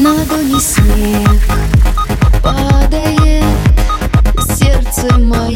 На ладони снег падает, сердце мое.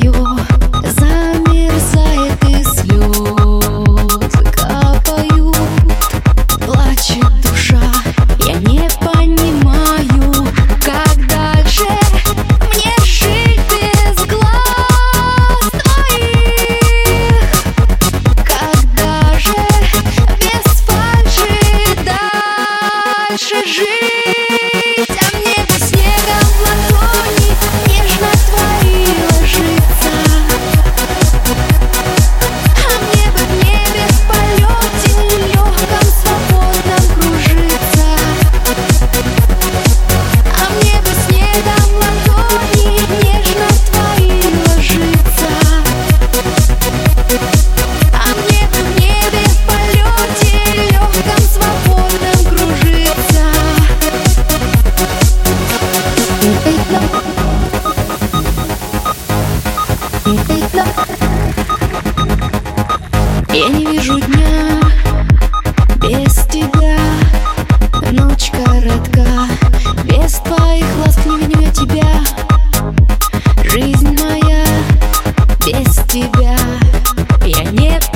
нет.